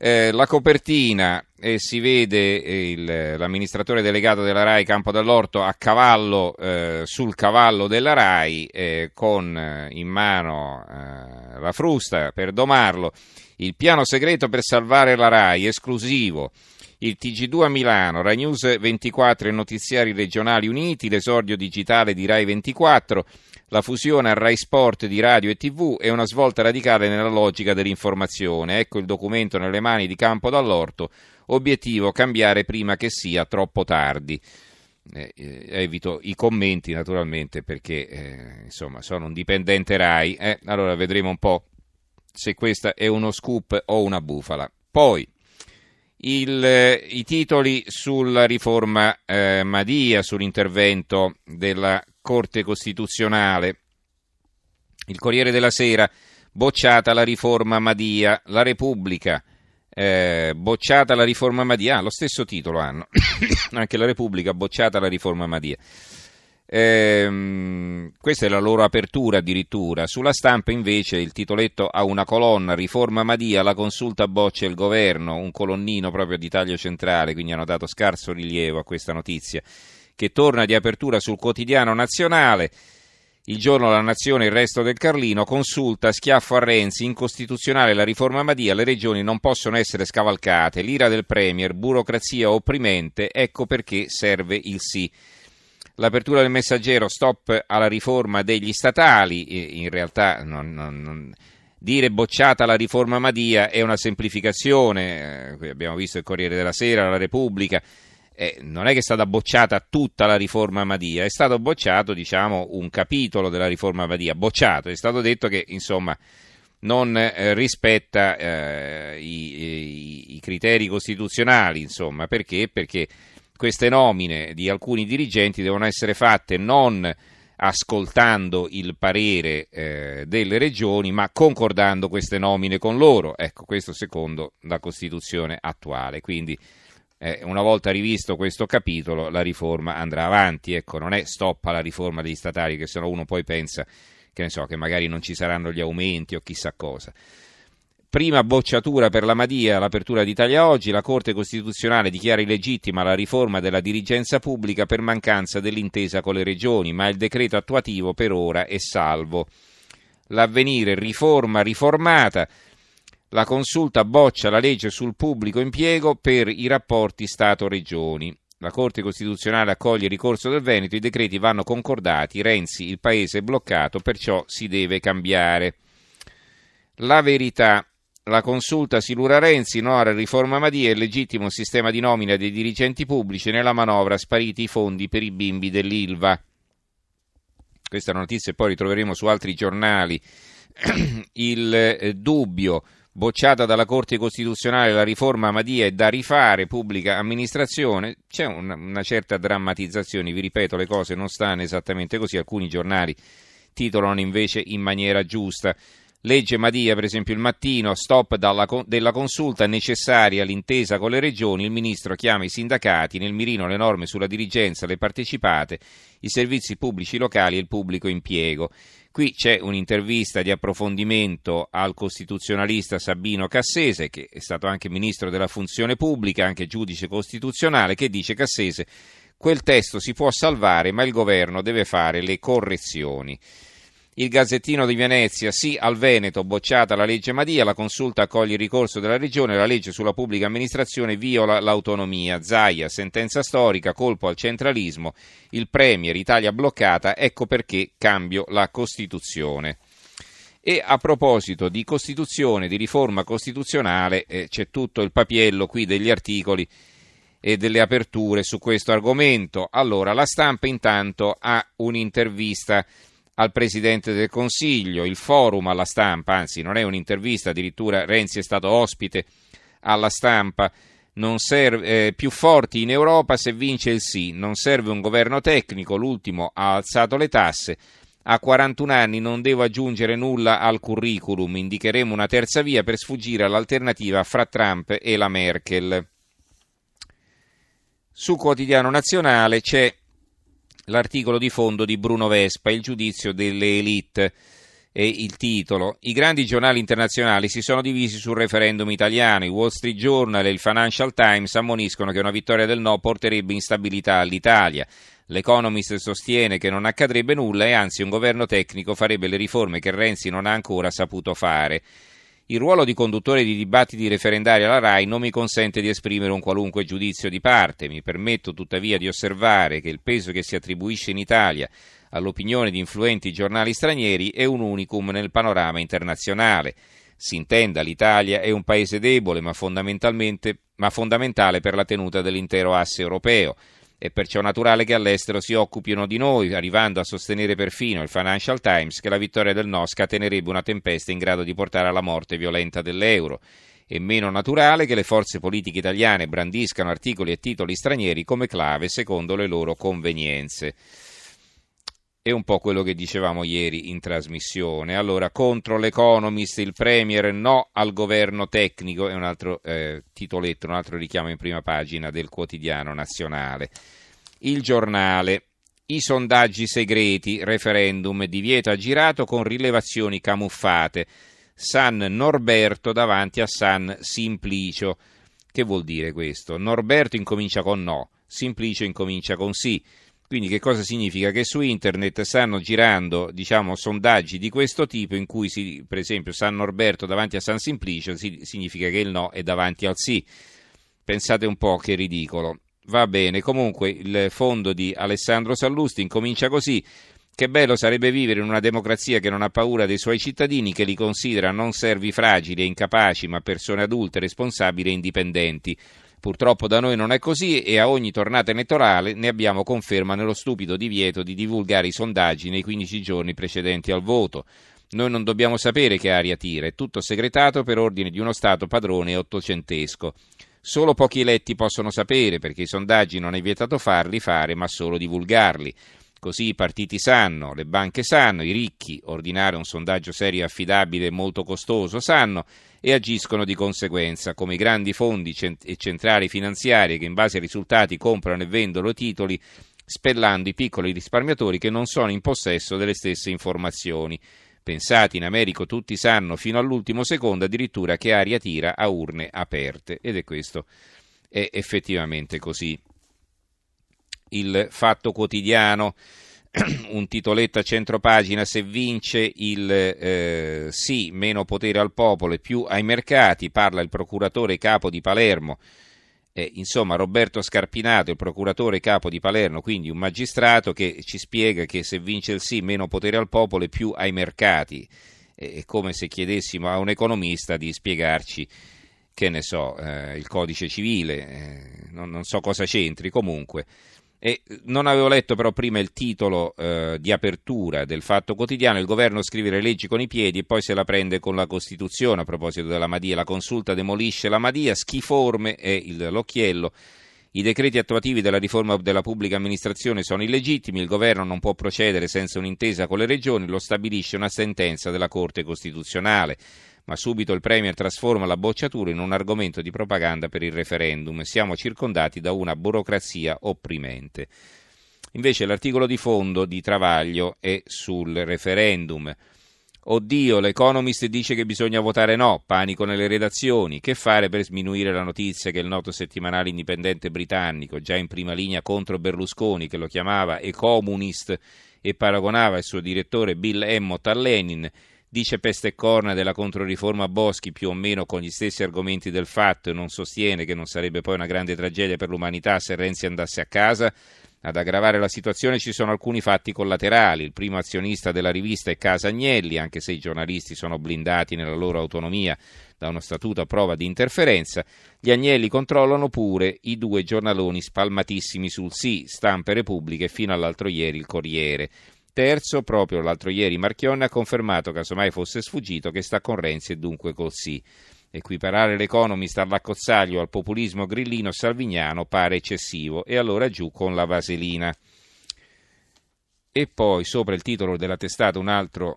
Eh, la copertina e si vede eh, il, l'amministratore delegato della RAI Campo dall'Orto a cavallo eh, sul cavallo della RAI eh, con eh, in mano eh, la frusta per domarlo. Il piano segreto per salvare la RAI esclusivo il TG2 a Milano, Rai News 24 e notiziari regionali uniti, l'esordio digitale di Rai 24, la fusione a Rai Sport di radio e TV è una svolta radicale nella logica dell'informazione. Ecco il documento nelle mani di Campo dall'Orto. Obiettivo cambiare prima che sia troppo tardi. Eh, eh, evito i commenti naturalmente perché eh, insomma sono un dipendente RAI. Eh, allora vedremo un po' se questa è uno scoop o una bufala. Poi il, eh, i titoli sulla riforma eh, Madia, sull'intervento della Corte Costituzionale. Il Corriere della Sera, bocciata la riforma Madia, la Repubblica, eh, bocciata la riforma Madia, ah, lo stesso titolo hanno, anche la Repubblica, bocciata la riforma Madia. Ehm, questa è la loro apertura addirittura. Sulla stampa invece il titoletto ha una colonna, riforma Madia, la consulta boccia il governo, un colonnino proprio di taglio centrale, quindi hanno dato scarso rilievo a questa notizia, che torna di apertura sul quotidiano nazionale. Il giorno la nazione il resto del Carlino consulta schiaffo a Renzi, incostituzionale la riforma Madia, le regioni non possono essere scavalcate, l'ira del Premier, burocrazia opprimente, ecco perché serve il sì l'apertura del messaggero, stop alla riforma degli statali, in realtà non, non, non, dire bocciata la riforma Madia è una semplificazione, eh, abbiamo visto il Corriere della Sera, la Repubblica, eh, non è che è stata bocciata tutta la riforma Madia, è stato bocciato diciamo, un capitolo della riforma Madia, bocciato, è stato detto che insomma non eh, rispetta eh, i, i, i, criteri costituzionali, insomma, perché? Perché queste nomine di alcuni dirigenti devono essere fatte non ascoltando il parere eh, delle regioni, ma concordando queste nomine con loro. Ecco, questo secondo la Costituzione attuale. Quindi, eh, una volta rivisto questo capitolo, la riforma andrà avanti. Ecco, non è stop alla riforma degli statali, che se no uno poi pensa che, so, che magari non ci saranno gli aumenti o chissà cosa. Prima bocciatura per la Madia, l'apertura d'Italia oggi, la Corte Costituzionale dichiara illegittima la riforma della dirigenza pubblica per mancanza dell'intesa con le regioni, ma il decreto attuativo per ora è salvo. L'avvenire riforma riformata, la consulta boccia la legge sul pubblico impiego per i rapporti Stato-Regioni. La Corte Costituzionale accoglie il ricorso del Veneto, i decreti vanno concordati, Renzi il paese è bloccato, perciò si deve cambiare. La verità la consulta Silura Renzi, no alla riforma Madia, è legittimo sistema di nomina dei dirigenti pubblici, nella manovra spariti i fondi per i bimbi dell'Ilva. Questa notizia poi ritroveremo su altri giornali. Il eh, dubbio bocciata dalla Corte Costituzionale la riforma Madia è da rifare, pubblica amministrazione, c'è una, una, certa drammatizzazione, vi ripeto le cose non stanno esattamente così, alcuni giornali titolano invece in maniera giusta. Legge Madia, per esempio, il mattino, stop dalla, della consulta necessaria l'intesa con le regioni, il ministro chiama i sindacati, nel mirino le norme sulla dirigenza, le partecipate, i servizi pubblici locali e il pubblico impiego. Qui c'è un'intervista di approfondimento al costituzionalista Sabino Cassese, che è stato anche ministro della funzione pubblica, anche giudice costituzionale, che dice Cassese quel testo si può salvare, ma il governo deve fare le correzioni. Il Gazzettino di Venezia, sì al Veneto, bocciata la legge Madia, la consulta accoglie il ricorso della Regione, la legge sulla pubblica amministrazione viola l'autonomia. Zaia, sentenza storica, colpo al centralismo, il Premier, Italia bloccata, ecco perché cambio la Costituzione. E a proposito di Costituzione, di riforma costituzionale, eh, c'è tutto il papiello qui degli articoli e delle aperture su questo argomento. Allora, la stampa intanto ha un'intervista al Presidente del Consiglio, il forum alla stampa, anzi non è un'intervista, addirittura Renzi è stato ospite alla stampa, serve, eh, più forti in Europa se vince il sì, non serve un governo tecnico, l'ultimo ha alzato le tasse, A 41 anni non devo aggiungere nulla al curriculum, indicheremo una terza via per sfuggire all'alternativa fra Trump e la Merkel. Su Quotidiano Nazionale c'è l'articolo di fondo di Bruno Vespa, il giudizio delle elite e il titolo. I grandi giornali internazionali si sono divisi sul referendum italiano. Il Wall Street Journal e il Financial Times ammoniscono che una vittoria del no porterebbe instabilità all'Italia. L'Economist sostiene che non accadrebbe nulla e anzi un governo tecnico farebbe le riforme che Renzi non ha ancora saputo fare. Il ruolo di conduttore di dibattiti referendari alla RAI non mi consente di esprimere un qualunque giudizio di parte, mi permetto tuttavia di osservare che il peso che si attribuisce in Italia all'opinione di influenti giornali stranieri è un unicum nel panorama internazionale. Si intenda, l'Italia è un paese debole ma, ma fondamentale per la tenuta dell'intero asse europeo. È perciò naturale che all'estero si occupino di noi, arrivando a sostenere perfino il Financial Times che la vittoria del no scatenerebbe una tempesta in grado di portare alla morte violenta dell'euro. È meno naturale che le forze politiche italiane brandiscano articoli e titoli stranieri come clave secondo le loro convenienze è un po' quello che dicevamo ieri in trasmissione. Allora, contro l'Economist, il Premier no al governo tecnico, è un altro eh, titoletto, un altro richiamo in prima pagina del quotidiano nazionale. Il giornale, i sondaggi segreti, referendum, divieto aggirato con rilevazioni camuffate. San Norberto davanti a San Simplicio. Che vuol dire questo? Norberto incomincia con no, Simplicio incomincia con sì. Quindi che cosa significa? Che su internet stanno girando diciamo, sondaggi di questo tipo in cui si, per esempio San Norberto davanti a San Simplicio si, significa che il no è davanti al sì. Pensate un po' che ridicolo. Va bene, comunque il fondo di Alessandro Sallusti incomincia così. Che bello sarebbe vivere in una democrazia che non ha paura dei suoi cittadini, che li considera non servi fragili e incapaci, ma persone adulte, responsabili e indipendenti. Purtroppo da noi non è così e a ogni tornata elettorale ne abbiamo conferma nello stupido divieto di divulgare i sondaggi nei 15 giorni precedenti al voto. Noi non dobbiamo sapere che aria tira, è tutto segretato per ordine di uno Stato padrone ottocentesco. Solo pochi eletti possono sapere perché i sondaggi non è vietato farli fare, ma solo divulgarli. Così i partiti sanno, le banche sanno, i ricchi, ordinare un sondaggio serio e affidabile e molto costoso, sanno e agiscono di conseguenza, come i grandi fondi e centrali finanziarie che in base ai risultati comprano e vendono titoli, spellando i piccoli risparmiatori che non sono in possesso delle stesse informazioni. Pensati in America tutti sanno fino all'ultimo secondo addirittura che aria tira a urne aperte ed è questo è effettivamente così. Il fatto quotidiano un titoletto a centropagina se vince il eh, sì, meno potere al popolo e più ai mercati, parla il procuratore capo di Palermo. Eh, insomma, Roberto Scarpinato, il procuratore capo di Palermo, quindi un magistrato che ci spiega che se vince il sì, meno potere al popolo e più ai mercati. È come se chiedessimo a un economista di spiegarci, che ne so, eh, il codice civile, eh, non, non so cosa c'entri, comunque. E non avevo letto però prima il titolo eh, di apertura del Fatto Quotidiano, il governo scrive le leggi con i piedi e poi se la prende con la Costituzione. A proposito della Madia, la consulta demolisce la Madia, schiforme è il, l'occhiello. I decreti attuativi della riforma della pubblica amministrazione sono illegittimi, il governo non può procedere senza un'intesa con le regioni, lo stabilisce una sentenza della Corte Costituzionale ma subito il Premier trasforma la bocciatura in un argomento di propaganda per il referendum. Siamo circondati da una burocrazia opprimente. Invece l'articolo di fondo di Travaglio è sul referendum. Oddio, l'Economist dice che bisogna votare no, panico nelle redazioni. Che fare per sminuire la notizia che il noto settimanale indipendente britannico, già in prima linea contro Berlusconi, che lo chiamava e-comunist e paragonava il suo direttore Bill Emmott a Lenin, Dice peste e corna della controriforma Boschi più o meno con gli stessi argomenti del fatto e non sostiene che non sarebbe poi una grande tragedia per l'umanità se Renzi andasse a casa. Ad aggravare la situazione ci sono alcuni fatti collaterali. Il primo azionista della rivista è Casa Agnelli, anche se i giornalisti sono blindati nella loro autonomia da uno statuto a prova di interferenza. Gli Agnelli controllano pure i due giornaloni spalmatissimi sul sì, Stampa e Repubblica e fino all'altro ieri il Corriere. Terzo, proprio l'altro ieri Marchionne ha confermato, casomai fosse sfuggito, che sta con Renzi e dunque col sì. Equiparare l'Economist all'accozzaglio al populismo grillino salviniano pare eccessivo e allora giù con la vaselina. e poi sopra il titolo della testata un altro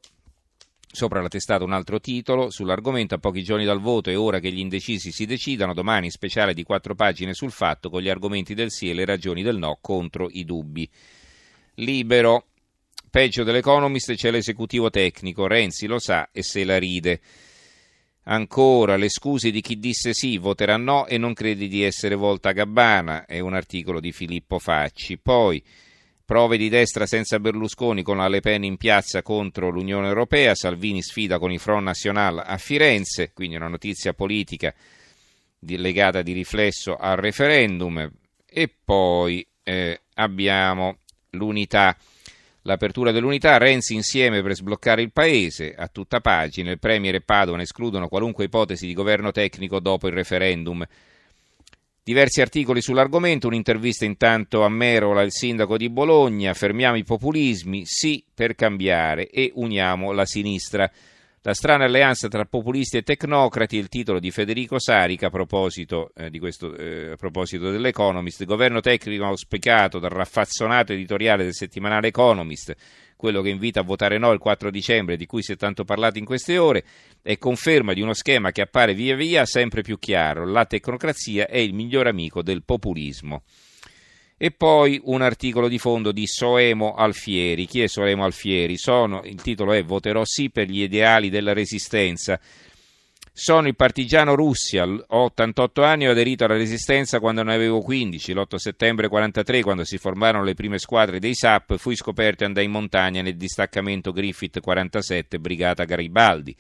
Sopra la testata un altro titolo sull'argomento a pochi giorni dal voto è ora che gli indecisi si decidano, domani speciale di quattro pagine sul fatto con gli argomenti del sì e le ragioni del no contro i dubbi. Libero, peggio dell'Economist c'è l'esecutivo tecnico, Renzi lo sa e se la ride. Ancora le scuse di chi disse sì, voterà no e non crede di essere volta a gabbana, è un articolo di Filippo Facci. Poi Prove di destra senza Berlusconi con la Le Pen in piazza contro l'Unione Europea, Salvini sfida con il Front National a Firenze, quindi una notizia politica legata di riflesso al referendum e poi eh, abbiamo l'unità, l'apertura dell'unità, Renzi insieme per sbloccare il paese, a tutta pagina, il Premier e Padoan escludono qualunque ipotesi di governo tecnico dopo il referendum. Diversi articoli sull'argomento, un'intervista intanto a Merola, il sindaco di Bologna, fermiamo i populismi, sì per cambiare e uniamo la sinistra. La strana alleanza tra populisti e tecnocrati, il titolo di Federico Sarica a proposito, eh, questo, eh, a proposito dell'Economist, governo tecnico auspicato dal raffazzonato editoriale del settimanale Economist, quello che invita a votare no il 4 dicembre, di cui si è tanto parlato in queste ore, è conferma di uno schema che appare via via sempre più chiaro. La tecnocrazia è il miglior amico del populismo. E poi un articolo di fondo di Soemo Alfieri. Chi è Soemo Alfieri? Sono, il titolo è Voterò sì per gli ideali della resistenza. Sono il partigiano Russia, ho 88 anni e ho aderito alla resistenza quando ne avevo 15. L'8 settembre 43, quando si formarono le prime squadre dei SAP, fui scoperto e andai in montagna nel distaccamento Griffith 47, Brigata Garibaldi.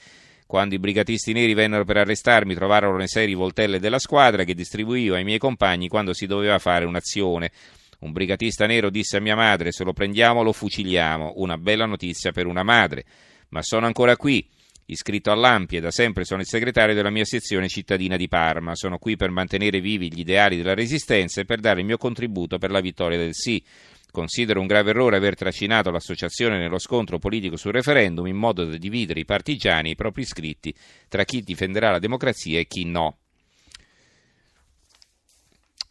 Quando i brigatisti neri vennero per arrestarmi, trovarono le sei rivoltelle della squadra che distribuivo ai miei compagni quando si doveva fare un'azione. Un brigatista nero disse a mia madre: Se lo prendiamo, lo fuciliamo. Una bella notizia per una madre. Ma sono ancora qui. Iscritto all'Ampi e da sempre sono il segretario della mia sezione cittadina di Parma. Sono qui per mantenere vivi gli ideali della resistenza e per dare il mio contributo per la vittoria del sì. Considero un grave errore aver trascinato l'associazione nello scontro politico sul referendum in modo da dividere i partigiani e i propri iscritti tra chi difenderà la democrazia e chi no.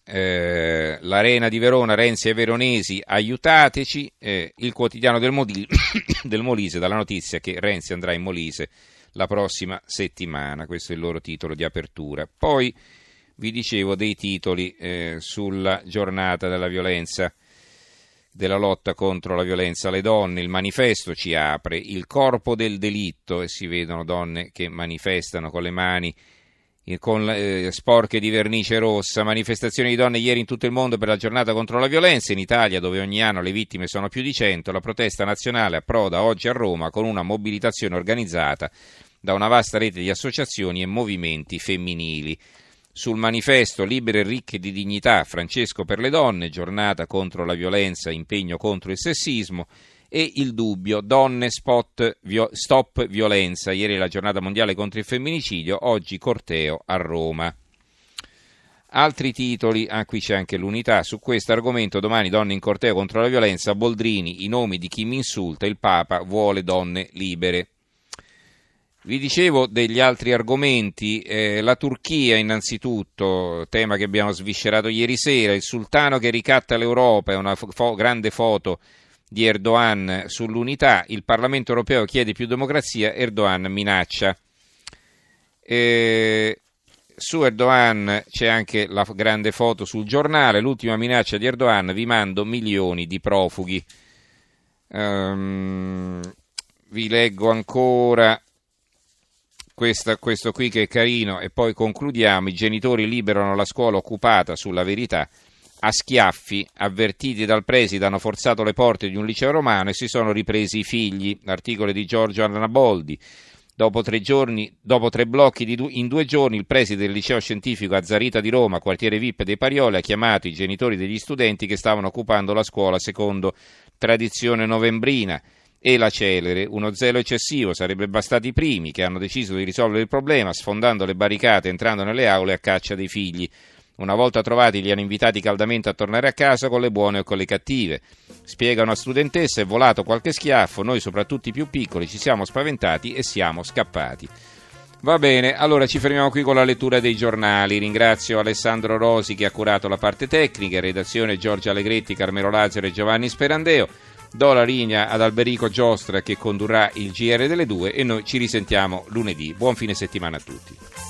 Eh, L'Arena di Verona, Renzi e Veronesi, aiutateci. Eh, il quotidiano del, Modi- del Molise, dalla notizia che Renzi andrà in Molise la prossima settimana. Questo è il loro titolo di apertura. Poi vi dicevo dei titoli eh, sulla giornata della violenza della lotta contro la violenza alle donne. Il manifesto ci apre. Il corpo del delitto e si vedono donne che manifestano con le mani con eh, sporche di vernice rossa, manifestazioni di donne ieri in tutto il mondo per la giornata contro la violenza, in Italia dove ogni anno le vittime sono più di 100, la protesta nazionale approda oggi a Roma con una mobilitazione organizzata da una vasta rete di associazioni e movimenti femminili sul manifesto Libere e ricche di dignità, Francesco per le donne, giornata contro la violenza, impegno contro il sessismo e il dubbio, donne spot, vio, stop violenza, ieri la giornata mondiale contro il femminicidio, oggi corteo a Roma. Altri titoli, ah qui c'è anche l'unità, su questo argomento domani donne in corteo contro la violenza, Boldrini, i nomi di chi mi insulta, il Papa vuole donne libere. Vi dicevo degli altri argomenti, eh, la Turchia innanzitutto, tema che abbiamo sviscerato ieri sera, il sultano che ricatta l'Europa, è una fo- grande foto di Erdogan sull'unità, il Parlamento europeo chiede più democrazia, Erdogan minaccia. Eh, su Erdogan c'è anche la grande foto sul giornale, l'ultima minaccia di Erdogan, vi mando milioni di profughi. Um, vi leggo ancora questa, questo qui che è carino. E poi concludiamo, i genitori liberano la scuola occupata sulla verità, a schiaffi, avvertiti dal preside, hanno forzato le porte di un liceo romano e si sono ripresi i figli, articolo di Giorgio Arnaboldi. Dopo tre, giorni, dopo tre blocchi du- in due giorni, il preside del liceo scientifico Azzarita di Roma, quartiere VIP dei Parioli, ha chiamato i genitori degli studenti che stavano occupando la scuola secondo tradizione novembrina e la celere. Uno zelo eccessivo sarebbe bastati i primi che hanno deciso di risolvere il problema sfondando le barricate, entrando nelle aule a caccia dei figli. Una volta trovati li hanno invitati caldamente a tornare a casa con le buone o con le cattive. Spiega una studentessa, è volato qualche schiaffo, noi soprattutto i più piccoli ci siamo spaventati e siamo scappati. Va bene, allora ci fermiamo qui con la lettura dei giornali. Ringrazio Alessandro Rosi che ha curato la parte tecnica, redazione Giorgio Allegretti, Carmelo Lazzaro e Giovanni Sperandeo. Do la linea ad Alberico Giostra che condurrà il GR delle due e noi ci risentiamo lunedì. Buon fine settimana a tutti.